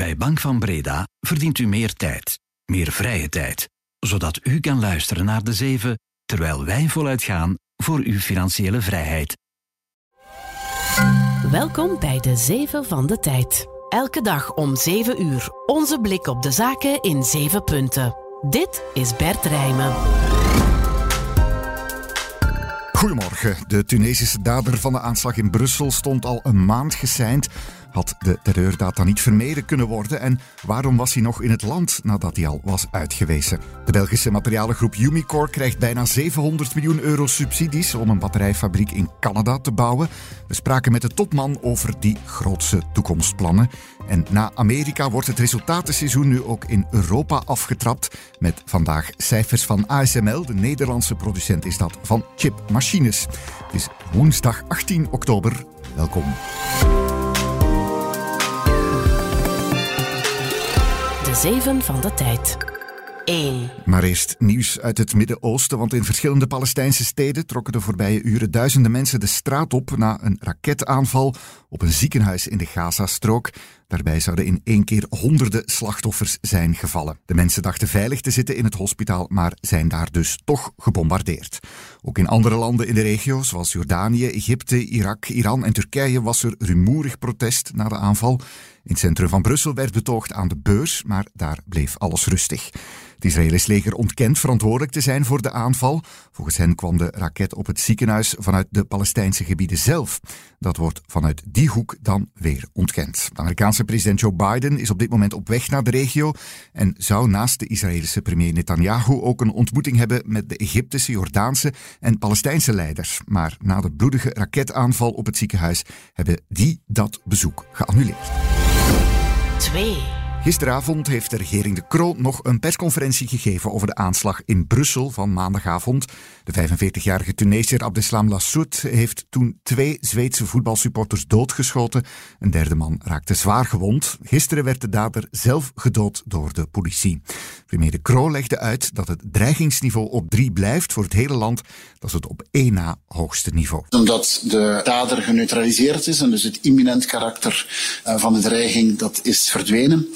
Bij Bank van Breda verdient u meer tijd, meer vrije tijd, zodat u kan luisteren naar de zeven terwijl wij voluit gaan voor uw financiële vrijheid. Welkom bij de zeven van de tijd. Elke dag om 7 uur onze blik op de zaken in 7 punten. Dit is Bert Rijmen. Goedemorgen. De Tunesische dader van de aanslag in Brussel stond al een maand geseind had de terreurdaad dan niet vermeden kunnen worden en waarom was hij nog in het land nadat hij al was uitgewezen? De Belgische materialengroep Umicore krijgt bijna 700 miljoen euro subsidies om een batterijfabriek in Canada te bouwen. We spraken met de topman over die grootse toekomstplannen. En na Amerika wordt het resultatenseizoen nu ook in Europa afgetrapt. Met vandaag cijfers van ASML, de Nederlandse producent is dat van chipmachines. Het is woensdag 18 oktober. Welkom. De zeven van de tijd. 1. Maar eerst nieuws uit het Midden-Oosten, want in verschillende Palestijnse steden trokken de voorbije uren duizenden mensen de straat op na een raketaanval op een ziekenhuis in de Gazastrook. Daarbij zouden in één keer honderden slachtoffers zijn gevallen. De mensen dachten veilig te zitten in het hospitaal, maar zijn daar dus toch gebombardeerd. Ook in andere landen in de regio, zoals Jordanië, Egypte, Irak, Iran en Turkije, was er rumoerig protest na de aanval. In het centrum van Brussel werd betoogd aan de beurs, maar daar bleef alles rustig. Het Israëlisch leger ontkent verantwoordelijk te zijn voor de aanval. Volgens hen kwam de raket op het ziekenhuis vanuit de Palestijnse gebieden zelf. Dat wordt vanuit die hoek dan weer ontkend. De Amerikaanse president Joe Biden is op dit moment op weg naar de regio en zou naast de Israëlische premier Netanyahu ook een ontmoeting hebben met de Egyptische, Jordaanse en Palestijnse leiders. Maar na de bloedige raketaanval op het ziekenhuis hebben die dat bezoek geannuleerd. 2. Gisteravond heeft de regering De Croo nog een persconferentie gegeven over de aanslag in Brussel van maandagavond. De 45-jarige Tunesiër Abdeslam Lassoud heeft toen twee Zweedse voetbalsupporters doodgeschoten. Een derde man raakte zwaar gewond. Gisteren werd de dader zelf gedood door de politie. Premier De Croo legde uit dat het dreigingsniveau op drie blijft voor het hele land. Dat is het op één na hoogste niveau. Omdat de dader geneutraliseerd is en dus het imminent karakter eh, van de dreiging dat is verdwenen.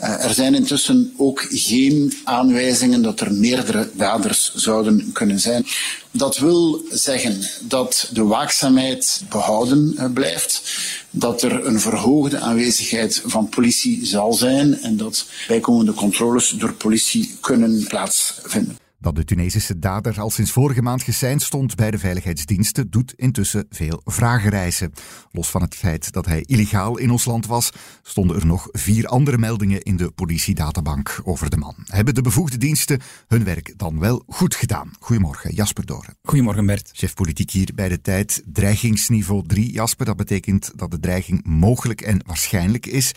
Uh, er zijn intussen ook geen aanwijzingen dat er meerdere daders zouden kunnen zijn. Dat wil zeggen dat de waakzaamheid behouden uh, blijft, dat er een verhoogde aanwezigheid van politie zal zijn en dat bijkomende controles door politie kunnen plaatsvinden. Dat de Tunesische dader al sinds vorige maand geseind stond bij de veiligheidsdiensten, doet intussen veel vragen reizen. Los van het feit dat hij illegaal in ons land was, stonden er nog vier andere meldingen in de politiedatabank over de man. Hebben de bevoegde diensten hun werk dan wel goed gedaan? Goedemorgen, Jasper Doren. Goedemorgen, Bert. Chef politiek hier bij de tijd. Dreigingsniveau 3, Jasper, dat betekent dat de dreiging mogelijk en waarschijnlijk is.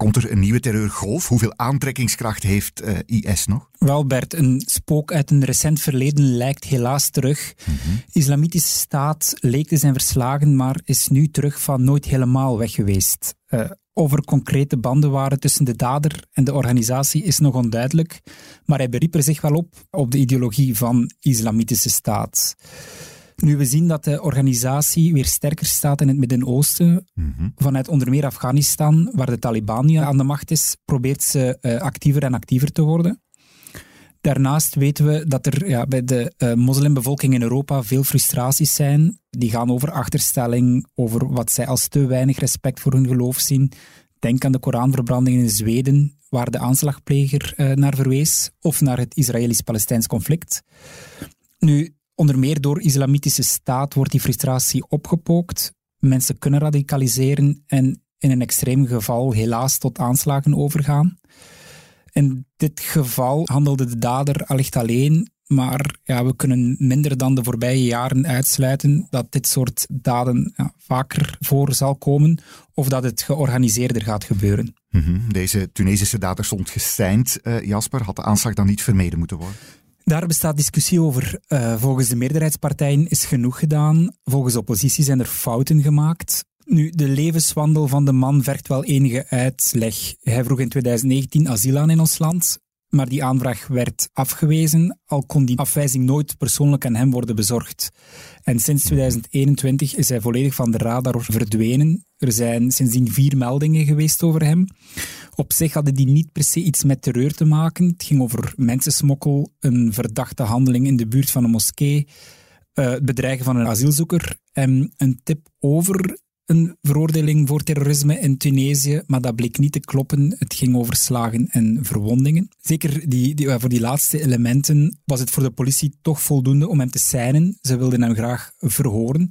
Komt er een nieuwe terreurgolf? Hoeveel aantrekkingskracht heeft uh, IS nog? Wel, Bert, een spook uit een recent verleden lijkt helaas terug. Mm -hmm. Islamitische staat leek te zijn verslagen, maar is nu terug van nooit helemaal weg geweest. Uh, over concrete banden waren tussen de dader en de organisatie is nog onduidelijk, maar hij beriep er zich wel op op de ideologie van Islamitische staat. Nu we zien dat de organisatie weer sterker staat in het Midden-Oosten, mm -hmm. vanuit onder meer Afghanistan, waar de Taliban nu aan de macht is, probeert ze uh, actiever en actiever te worden. Daarnaast weten we dat er ja, bij de uh, moslimbevolking in Europa veel frustraties zijn. Die gaan over achterstelling, over wat zij als te weinig respect voor hun geloof zien. Denk aan de Koranverbranding in Zweden, waar de aanslagpleger uh, naar verwees, of naar het Israëlisch-Palestijns conflict. Nu, Onder meer door islamitische staat wordt die frustratie opgepookt. Mensen kunnen radicaliseren en in een extreem geval helaas tot aanslagen overgaan. In dit geval handelde de dader allicht alleen, maar ja, we kunnen minder dan de voorbije jaren uitsluiten dat dit soort daden ja, vaker voor zal komen of dat het georganiseerder gaat gebeuren. -hmm. Deze Tunesische dader stond geseind, uh, Jasper. Had de aanslag dan niet vermeden moeten worden? Daar bestaat discussie over. Uh, volgens de meerderheidspartijen is genoeg gedaan. Volgens de oppositie zijn er fouten gemaakt. Nu, de levenswandel van de man vergt wel enige uitleg. Hij vroeg in 2019 asiel aan in ons land, maar die aanvraag werd afgewezen, al kon die afwijzing nooit persoonlijk aan hem worden bezorgd. En sinds 2021 is hij volledig van de radar verdwenen. Er zijn sindsdien vier meldingen geweest over hem. Op zich hadden die niet per se iets met terreur te maken. Het ging over mensensmokkel, een verdachte handeling in de buurt van een moskee, uh, het bedreigen van een asielzoeker en een tip over een veroordeling voor terrorisme in Tunesië, maar dat bleek niet te kloppen. Het ging over slagen en verwondingen. Zeker die, die, voor die laatste elementen was het voor de politie toch voldoende om hem te seinen. Ze wilden hem graag verhoren.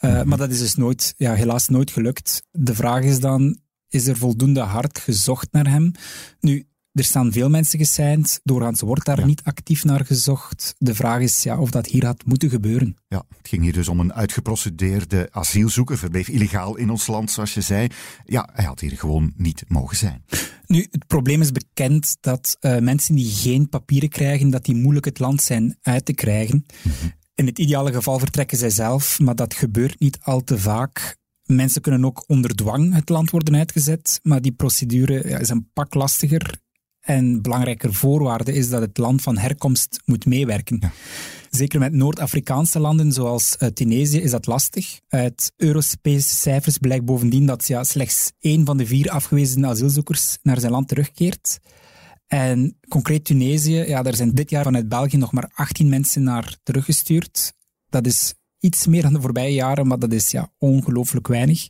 Uh, Maar dat is dus nooit, ja, helaas nooit gelukt. De vraag is dan, is er voldoende hard gezocht naar hem? Nu, er staan veel mensen geseind, doorgaans wordt daar niet actief naar gezocht. De vraag is ja, of dat hier had moeten gebeuren. Ja, het ging hier dus om een uitgeprocedeerde asielzoeker, verbleef illegaal in ons land, zoals je zei. Ja, hij had hier gewoon niet mogen zijn. Nu, het probleem is bekend dat uh, mensen die geen papieren krijgen, dat die moeilijk het land zijn uit te krijgen. Mhm. In het ideale geval vertrekken zij zelf, maar dat gebeurt niet al te vaak. Mensen kunnen ook onder dwang het land worden uitgezet, maar die procedure ja, is een pak lastiger. En belangrijker voorwaarde is dat het land van herkomst moet meewerken. Zeker met Noord-Afrikaanse landen zoals uh, Tunesië is dat lastig. Uit Europese cijfers blijkt bovendien dat ja, slechts één van de vier afgewezen asielzoekers naar zijn land terugkeert. En concreet Tunesië, ja, daar zijn dit jaar vanuit België nog maar 18 mensen naar teruggestuurd. Dat is iets meer dan de voorbije jaren, maar dat is ja, ongelooflijk weinig.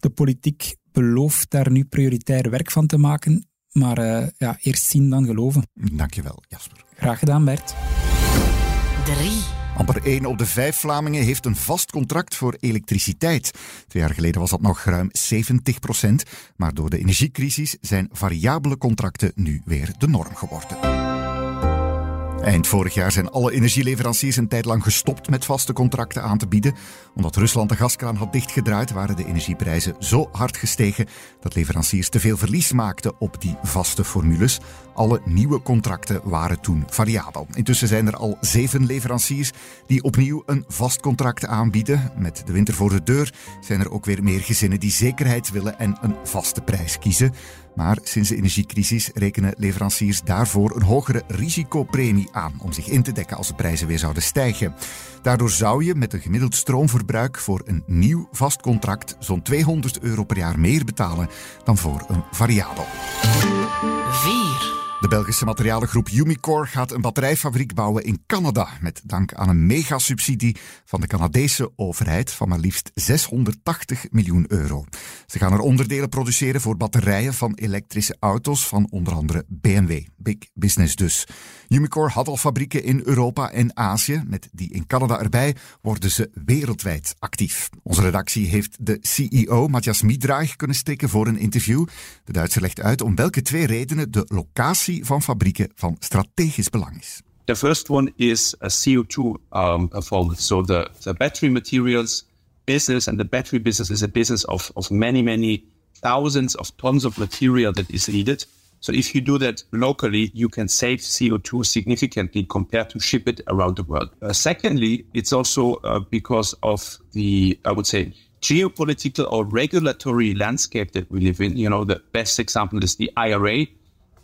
De politiek belooft daar nu prioritair werk van te maken. Maar uh, ja, eerst zien dan geloven. Dankjewel, Jasper. Graag gedaan, Bert. 3. Amper 1 op de 5 Vlamingen heeft een vast contract voor elektriciteit. Twee jaar geleden was dat nog ruim 70 procent. Maar door de energiecrisis zijn variabele contracten nu weer de norm geworden. Eind vorig jaar zijn alle energieleveranciers een tijd lang gestopt met vaste contracten aan te bieden. Omdat Rusland de gaskraan had dichtgedraaid, waren de energieprijzen zo hard gestegen dat leveranciers te veel verlies maakten op die vaste formules. Alle nieuwe contracten waren toen variabel. Intussen zijn er al zeven leveranciers die opnieuw een vast contract aanbieden. Met de winter voor de deur zijn er ook weer meer gezinnen die zekerheid willen en een vaste prijs kiezen. Maar sinds de energiecrisis rekenen leveranciers daarvoor een hogere risicopremie aan om zich in te dekken als de prijzen weer zouden stijgen. Daardoor zou je met een gemiddeld stroomverbruik voor een nieuw vast contract zo'n 200 euro per jaar meer betalen dan voor een variabel. 4. De Belgische materialengroep Umicore gaat een batterijfabriek bouwen in Canada. Met dank aan een megasubsidie van de Canadese overheid van maar liefst 680 miljoen euro. Ze gaan er onderdelen produceren voor batterijen van elektrische auto's van onder andere BMW. Big business dus. Umicore had al fabrieken in Europa en Azië. Met die in Canada erbij worden ze wereldwijd actief. Onze redactie heeft de CEO Matthias Miedraag kunnen strikken voor een interview. De Duitser legt uit om welke twee redenen de locatie van fabrieken van strategisch belang is. The first one is a CO2 um, performance. So the, the battery materials business and the battery business is a business of, of many, many thousands of tons of material that is needed. So if you do that locally, you can save CO2 significantly compared to ship it around the world. Uh, secondly, it's also uh, because of the, I would say, geopolitical or regulatory landscape that we live in. You know, the best example is the IRA,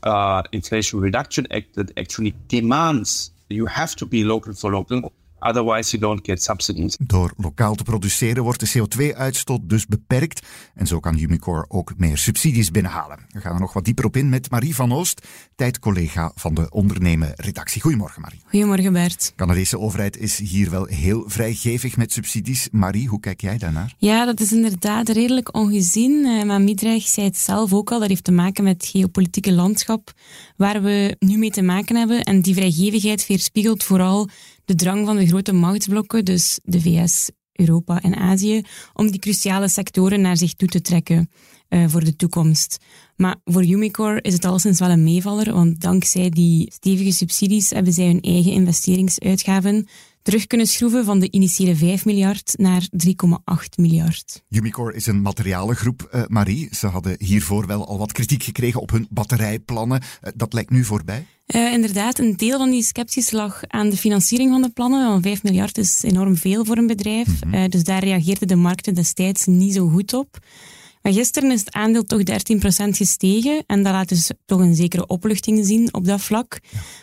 uh, Inflation Reduction Act, that actually demands you have to be local for local. Otherwise you don't get subsidies. Door lokaal te produceren wordt de CO2-uitstoot dus beperkt en zo kan Umicore ook meer subsidies binnenhalen. We gaan er nog wat dieper op in met Marie van Oost, tijdcollega van de Ondernemen-redactie. Goedemorgen Marie. Goedemorgen Bert. De Canadese overheid is hier wel heel vrijgevig met subsidies. Marie, hoe kijk jij daarnaar? Ja, dat is inderdaad redelijk ongezien. Eh, maar Midreich zei het zelf ook al, dat heeft te maken met het geopolitieke landschap waar we nu mee te maken hebben. En die vrijgevigheid weerspiegelt vooral de drang van de grote machtsblokken, dus de VS, Europa en Azië, om die cruciale sectoren naar zich toe te trekken uh, voor de toekomst. Maar voor Umicore is het alleszins wel een meevaller, want dankzij die stevige subsidies hebben zij hun eigen investeringsuitgaven terug kunnen schroeven van de initiële 5 miljard naar 3,8 miljard. Umicore is een materialengroep, uh, Marie. Ze hadden hiervoor wel al wat kritiek gekregen op hun batterijplannen. Uh, dat lijkt nu voorbij? Uh, inderdaad, een deel van die sceptisch lag aan de financiering van de plannen. Want 5 miljard is enorm veel voor een bedrijf. Mm -hmm. dus daar reageerden de markten destijds niet zo goed op. Maar gisteren is het aandeel toch 13% gestegen en dat laat dus toch een zekere opluchting zien op dat vlak.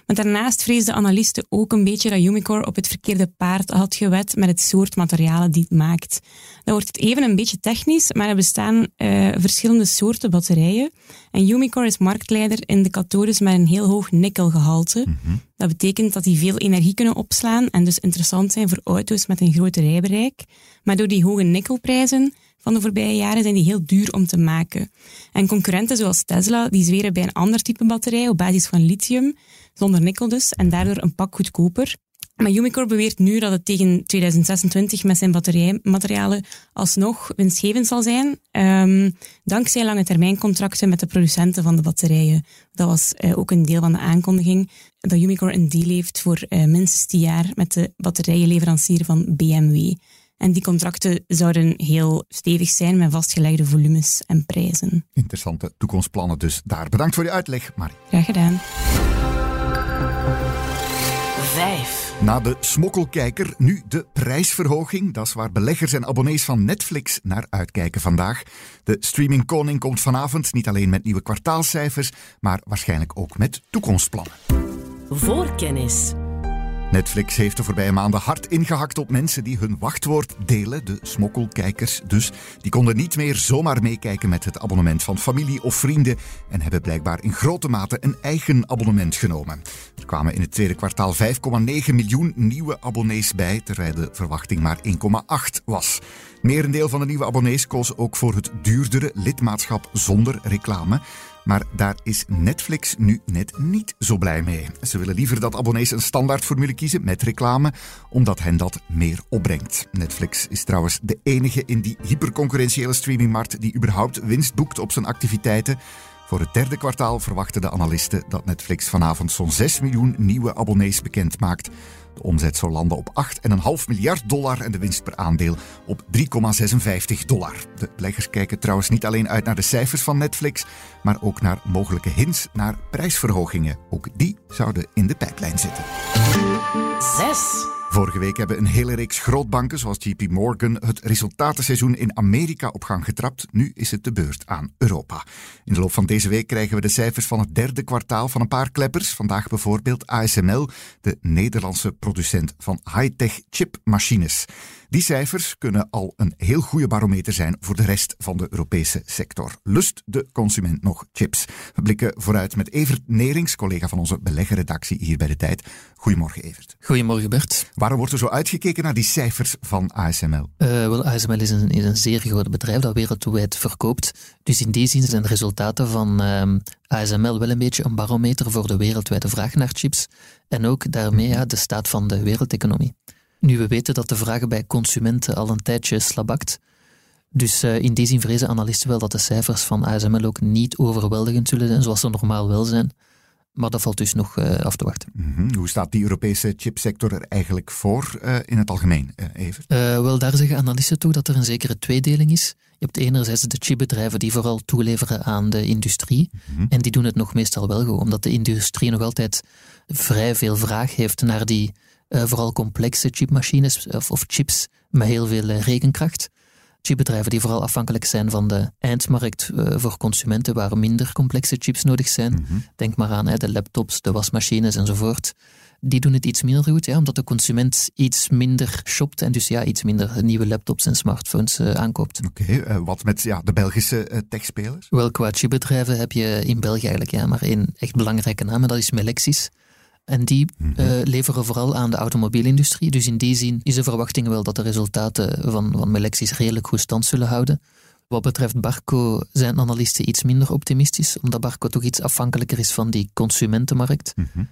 Maar daarnaast vreesden analisten ook een beetje dat Umicore op het verkeerde paard had gewet met het soort materialen die het maakt. Dan wordt het even een beetje technisch, maar er bestaan uh, verschillende soorten batterijen. En Umicore is marktleider in de cathodes met een heel hoog nikkelgehalte. Mm Dat betekent dat die veel energie kunnen opslaan en dus interessant zijn voor auto's met een groot rijbereik. Maar door die hoge nikkelprijzen van de voorbije jaren zijn die heel duur om te maken. En concurrenten zoals Tesla, die zweren bij een ander type batterij op basis van lithium, zonder nikkel dus, en daardoor een pak goedkoper. Maar Umicore beweert nu dat het tegen 2026 met zijn batterijmaterialen alsnog winstgevend zal zijn, um, dankzij lange termijncontracten met de producenten van de batterijen. Dat was uh, ook een deel van de aankondiging, dat Umicore een deal heeft voor uh, minstens 10 jaar met de batterijenleverancier van BMW. En die contracten zouden heel stevig zijn met vastgelegde volumes en prijzen. Interessante toekomstplannen dus daar. Bedankt voor je uitleg, Marie. Graag gedaan. Vijf. Na de smokkelkijker nu de prijsverhoging. Dat is waar beleggers en abonnees van Netflix naar uitkijken vandaag. De streamingkoning komt vanavond niet alleen met nieuwe kwartaalcijfers, maar waarschijnlijk ook met toekomstplannen. Voorkennis. Netflix heeft de voorbije maanden hard ingehakt op mensen die hun wachtwoord delen, de smokkelkijkers dus. Die konden niet meer zomaar meekijken met het abonnement van familie of vrienden en hebben blijkbaar in grote mate een eigen abonnement genomen. Er kwamen in het tweede kwartaal 5,9 miljoen nieuwe abonnees bij, terwijl de verwachting maar 1,8 was. Merendeel van de nieuwe abonnees koos ook voor het duurdere lidmaatschap zonder reclame. Maar daar is Netflix nu net niet zo blij mee. Ze willen liever dat abonnees een standaardformule kiezen met reclame, omdat hen dat meer opbrengt. Netflix is trouwens de enige in die hyperconcurrentiële streamingmarkt die überhaupt winst boekt op zijn activiteiten. Voor het derde kwartaal verwachten de analisten dat Netflix vanavond zo'n 6 miljoen nieuwe abonnees bekend maakt. De omzet zou landen op 8,5 miljard dollar en de winst per aandeel op 3,56 dollar. De beleggers kijken trouwens niet alleen uit naar de cijfers van Netflix, maar ook naar mogelijke hints naar prijsverhogingen. Ook die zouden in de pijplijn zitten. 6. Vorige week hebben een hele reeks grootbanken zoals JP Morgan het resultatenseizoen in Amerika op gang getrapt. Nu is het de beurt aan Europa. In de loop van deze week krijgen we de cijfers van het derde kwartaal van een paar kleppers. Vandaag bijvoorbeeld ASML, de Nederlandse producent van high-tech chipmachines. Die cijfers kunnen al een heel goede barometer zijn voor de rest van de Europese sector. Lust de consument nog chips? We blikken vooruit met Evert Nerings, collega van onze beleggerredactie hier bij de Tijd. Goedemorgen Evert. Goedemorgen Bert. Waarom wordt er zo uitgekeken naar die cijfers van ASML? Uh, wel, ASML is een, is een zeer groot bedrijf dat wereldwijd verkoopt. Dus in die zin zijn de resultaten van uh, ehm, ASML wel een beetje een barometer voor de wereldwijde vraag naar chips. En ook daarmee ja, de staat van de wereldeconomie. Nu, we weten dat de vraag bij consumenten al een tijdje slabakt. Dus uh, in die zin vrezen analisten wel dat de cijfers van ASML ook niet overweldigend zullen zijn, zoals ze normaal wel zijn. Maar dat valt dus nog uh, af te wachten. Mm -hmm. Hoe staat die Europese chipsector er eigenlijk voor uh, in het algemeen, wel, daar zeggen analisten toch dat er een zekere tweedeling is. Je hebt enerzijds de chipbedrijven die vooral toeleveren aan de industrie. Mm -hmm. En die doen het nog meestal wel goed, omdat de industrie nog altijd vrij veel vraag heeft naar die vooral complexe chipmachines of, of, chips met heel veel uh, rekenkracht. Chipbedrijven die vooral afhankelijk zijn van de eindmarkt voor consumenten waar minder complexe chips nodig zijn. Mm -hmm. Denk maar aan de laptops, de wasmachines enzovoort. Die doen het iets minder goed, ja, omdat de consument iets minder shopt en dus ja, iets minder nieuwe laptops en smartphones aankoopt. Oké, okay, wat met ja, de Belgische techspelers? Wel, qua chipbedrijven heb je in België eigenlijk ja, maar één echt belangrijke naam en dat is Melexis. En die mm -hmm. uh, leveren vooral aan de automobielindustrie. Dus in die zin is de verwachting wel dat de resultaten van, van Melexis redelijk goed stand zullen houden. Wat betreft Barco zijn analisten iets minder optimistisch, omdat Barco toch iets afhankelijker is van die consumentenmarkt. Mm -hmm.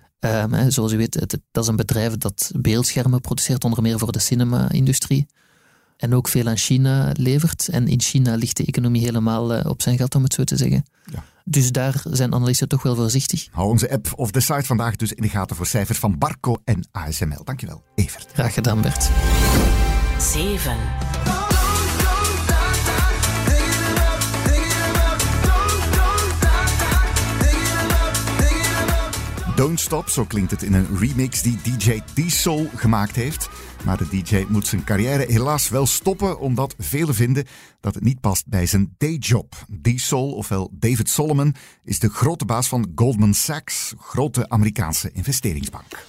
um, zoals u weet, het, dat is een bedrijf dat beeldschermen produceert, onder meer voor de cinema-industrie. En ook veel aan China levert. En in China ligt de economie helemaal uh, op zijn gat, om het zo te zeggen. Ja. Dus daar zijn analisten toch wel voorzichtig. Hou onze app of de site vandaag dus in de gaten voor cijfers van Barco en ASML. Dankjewel, Evert. Graag gedaan, Bert. 7. Don't Stop, zo klinkt het in een remix die DJ T-Soul gemaakt heeft. Maar de DJ moet zijn carrière helaas wel stoppen, omdat velen vinden dat het niet past bij zijn dayjob. D-Sol, ofwel David Solomon, is de grote baas van Goldman Sachs, grote Amerikaanse investeringsbank.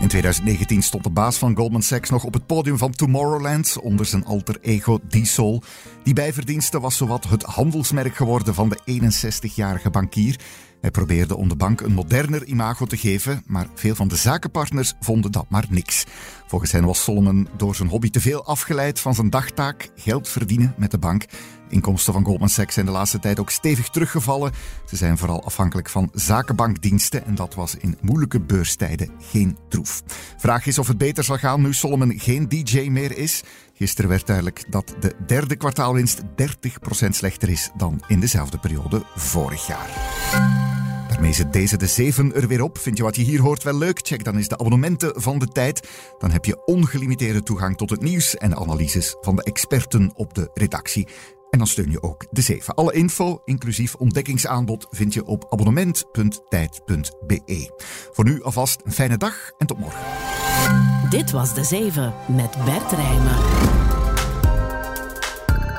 In 2019 stond de baas van Goldman Sachs nog op het podium van Tomorrowland onder zijn alter ego D-Sol. Die bijverdienste was zowat het handelsmerk geworden van de 61-jarige bankier. Hij probeerde om de bank een moderner imago te geven, maar veel van de zakenpartners vonden dat maar niks. Volgens hen was Solomon door zijn hobby te veel afgeleid van zijn dagtaak, geld verdienen met de bank. Inkomsten van Goldman Sachs zijn de laatste tijd ook stevig teruggevallen. Ze zijn vooral afhankelijk van zakenbankdiensten en dat was in moeilijke beurstijden geen troef. Vraag is of het beter zal gaan nu Solomon geen DJ meer is. Gisteren werd duidelijk dat de derde kwartaalwinst 30% slechter is dan in dezelfde periode vorig jaar. Daarmee zit deze de 7 er weer op. Vind je wat je hier hoort wel leuk? Check dan eens de abonnementen van de tijd. Dan heb je ongelimiteerde toegang tot het nieuws en analyses van de experten op de redactie. En dan steun je ook de 7. Alle info, inclusief ontdekkingsaanbod, vind je op abonnement.tijd.be. Voor nu alvast een fijne dag en tot morgen. Dit was De 7 met Bert Rijmen.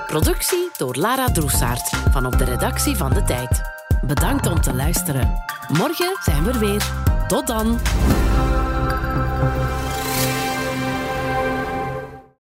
Productie door Lara Droesaert van op de redactie van De Tijd. Bedankt om te luisteren. Morgen zijn we er weer. Tot dan.